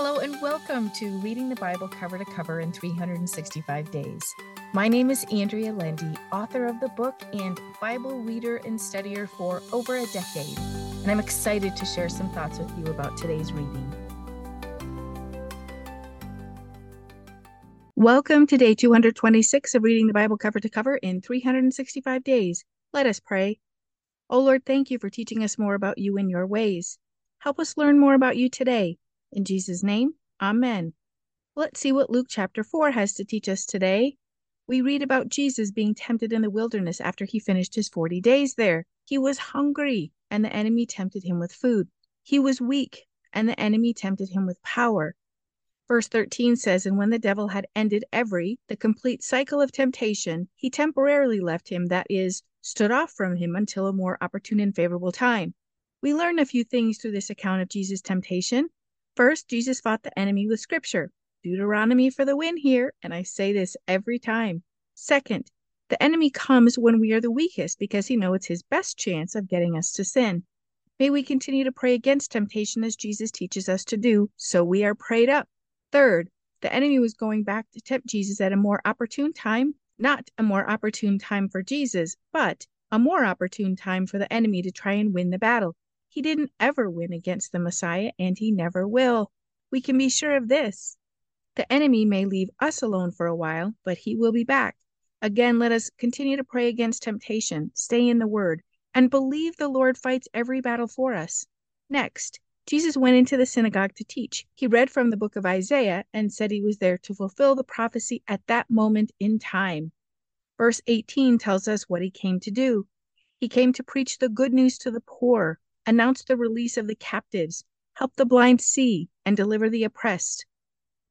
Hello, and welcome to Reading the Bible Cover to Cover in 365 Days. My name is Andrea Lende, author of the book and Bible reader and studier for over a decade, and I'm excited to share some thoughts with you about today's reading. Welcome to day 226 of Reading the Bible Cover to Cover in 365 Days. Let us pray. Oh Lord, thank you for teaching us more about you and your ways. Help us learn more about you today. In Jesus' name, Amen. Let's see what Luke chapter 4 has to teach us today. We read about Jesus being tempted in the wilderness after he finished his 40 days there. He was hungry, and the enemy tempted him with food. He was weak, and the enemy tempted him with power. Verse 13 says, And when the devil had ended every, the complete cycle of temptation, he temporarily left him, that is, stood off from him until a more opportune and favorable time. We learn a few things through this account of Jesus' temptation. First, Jesus fought the enemy with scripture. Deuteronomy for the win here, and I say this every time. Second, the enemy comes when we are the weakest because he knows it's his best chance of getting us to sin. May we continue to pray against temptation as Jesus teaches us to do, so we are prayed up. Third, the enemy was going back to tempt Jesus at a more opportune time, not a more opportune time for Jesus, but a more opportune time for the enemy to try and win the battle. He didn't ever win against the Messiah, and he never will. We can be sure of this. The enemy may leave us alone for a while, but he will be back. Again, let us continue to pray against temptation, stay in the word, and believe the Lord fights every battle for us. Next, Jesus went into the synagogue to teach. He read from the book of Isaiah and said he was there to fulfill the prophecy at that moment in time. Verse 18 tells us what he came to do. He came to preach the good news to the poor, announce the release of the captives, help the blind see, and deliver the oppressed.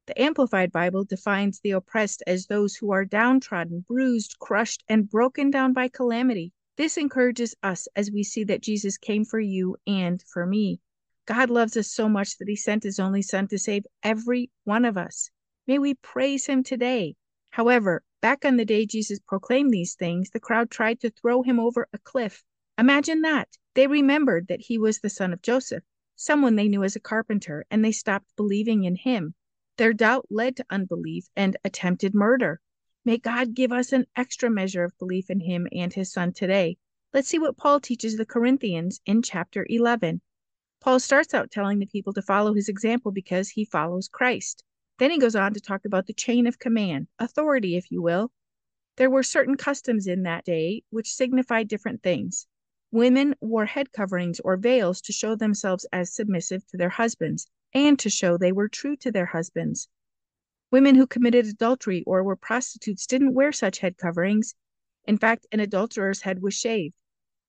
The Amplified Bible defines the oppressed as those who are downtrodden, bruised, crushed, and broken down by calamity. This encourages us as we see that Jesus came for you and for me. God loves us so much that he sent his only Son to save every one of us. May we praise him today. However, back on the day Jesus proclaimed these things, the crowd tried to throw him over a cliff. Imagine that. They remembered that he was the son of Joseph, someone they knew as a carpenter, and they stopped believing in him. Their doubt led to unbelief and attempted murder. May God give us an extra measure of belief in him and his son today. Let's see what Paul teaches the Corinthians in chapter 11. Paul starts out telling the people to follow his example because he follows Christ. Then he goes on to talk about the chain of command, authority, if you will. There were certain customs in that day which signified different things. Women wore head coverings or veils to show themselves as submissive to their husbands and to show they were true to their husbands. Women who committed adultery or were prostitutes didn't wear such head coverings. In fact, an adulterer's head was shaved.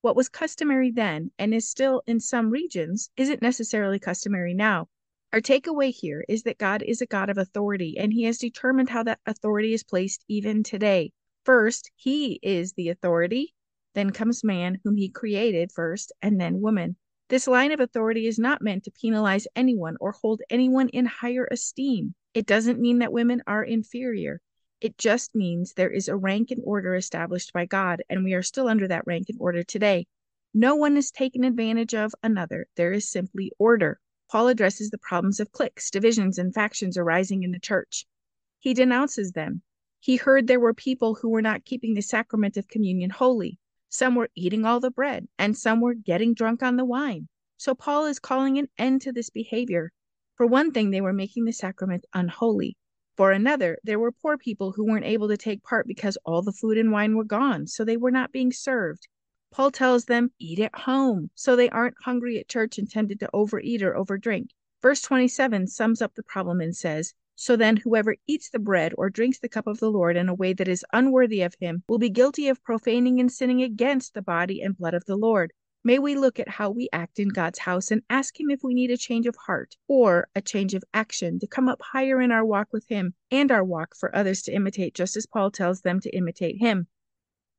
What was customary then, and is still in some regions, isn't necessarily customary now. Our takeaway here is that God is a God of authority, and He has determined how that authority is placed even today. First, He is the authority, then comes man, whom he created first, and then woman. This line of authority is not meant to penalize anyone or hold anyone in higher esteem. It doesn't mean that women are inferior. It just means there is a rank and order established by God, and we are still under that rank and order today. No one is taken advantage of another. There is simply order. Paul addresses the problems of cliques, divisions, and factions arising in the church. He denounces them. He heard there were people who were not keeping the sacrament of communion holy. Some were eating all the bread, and some were getting drunk on the wine. So Paul is calling an end to this behavior. For one thing, they were making the sacrament unholy. For another, there were poor people who weren't able to take part because all the food and wine were gone, so they were not being served. Paul tells them, eat at home, so they aren't hungry at church and tempted to overeat or overdrink. Verse 27 sums up the problem and says, so then, whoever eats the bread or drinks the cup of the Lord in a way that is unworthy of him will be guilty of profaning and sinning against the body and blood of the Lord. May we look at how we act in God's house and ask Him if we need a change of heart or a change of action to come up higher in our walk with Him and our walk for others to imitate, just as Paul tells them to imitate Him.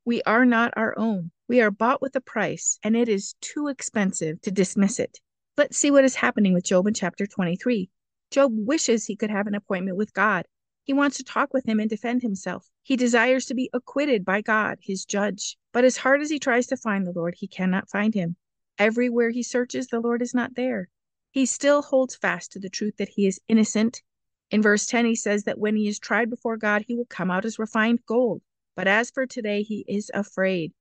We are not our own. We are bought with a price, and it is too expensive to dismiss it. Let's see what is happening with Job in chapter 23. Job wishes he could have an appointment with God. He wants to talk with him and defend himself. He desires to be acquitted by God, his judge. But as hard as he tries to find the Lord, he cannot find him. Everywhere he searches, the Lord is not there. He still holds fast to the truth that he is innocent. In verse 10, he says that when he is tried before God, he will come out as refined gold. But as for today, he is afraid.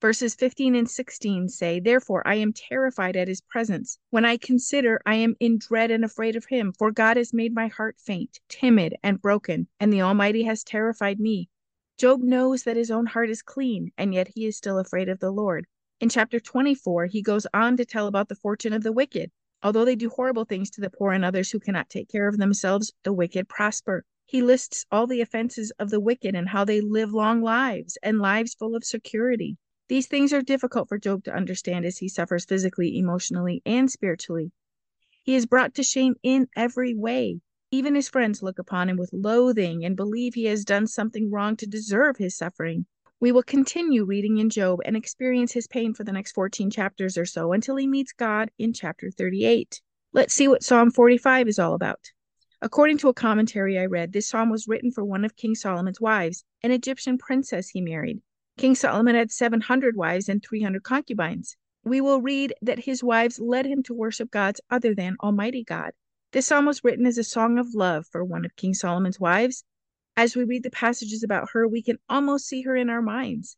Verses 15 and 16 say, Therefore I am terrified at his presence. When I consider, I am in dread and afraid of him, for God has made my heart faint, timid, and broken, and the Almighty has terrified me. Job knows that his own heart is clean, and yet he is still afraid of the Lord. In chapter 24, he goes on to tell about the fortune of the wicked. Although they do horrible things to the poor and others who cannot take care of themselves, the wicked prosper. He lists all the offenses of the wicked and how they live long lives and lives full of security. These things are difficult for Job to understand as he suffers physically, emotionally, and spiritually. He is brought to shame in every way. Even his friends look upon him with loathing and believe he has done something wrong to deserve his suffering. We will continue reading in Job and experience his pain for the next 14 chapters or so until he meets God in chapter 38. Let's see what Psalm 45 is all about. According to a commentary I read, this psalm was written for one of King Solomon's wives, an Egyptian princess he married. King Solomon had 700 wives and 300 concubines. We will read that his wives led him to worship gods other than Almighty God. This psalm was written as a song of love for one of King Solomon's wives, as we read the passages about her, we can almost see her in our minds.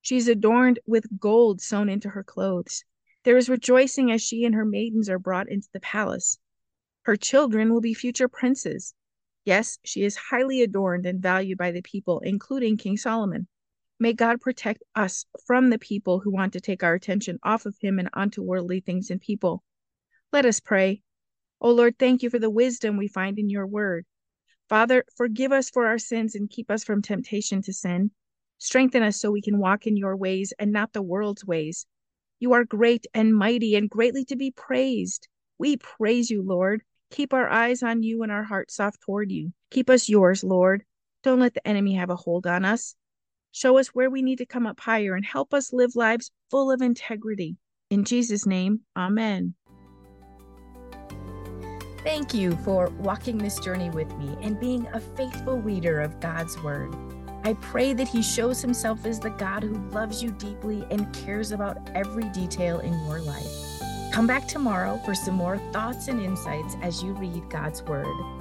She is adorned with gold sewn into her clothes. There is rejoicing as she and her maidens are brought into the palace. Her children will be future princes. Yes, she is highly adorned and valued by the people, including King Solomon. May God protect us from the people who want to take our attention off of Him and onto worldly things and people. Let us pray. O Lord, thank you for the wisdom we find in your word. Father, forgive us for our sins and keep us from temptation to sin. Strengthen us so we can walk in your ways and not the world's ways. You are great and mighty and greatly to be praised. We praise you, Lord. Keep our eyes on you and our hearts soft toward you. Keep us yours, Lord. Don't let the enemy have a hold on us. Show us where we need to come up higher and help us live lives full of integrity. In Jesus' name, amen. Thank you for walking this journey with me and being a faithful reader of God's Word. I pray that He shows Himself as the God who loves you deeply and cares about every detail in your life. Come back tomorrow for some more thoughts and insights as you read God's Word.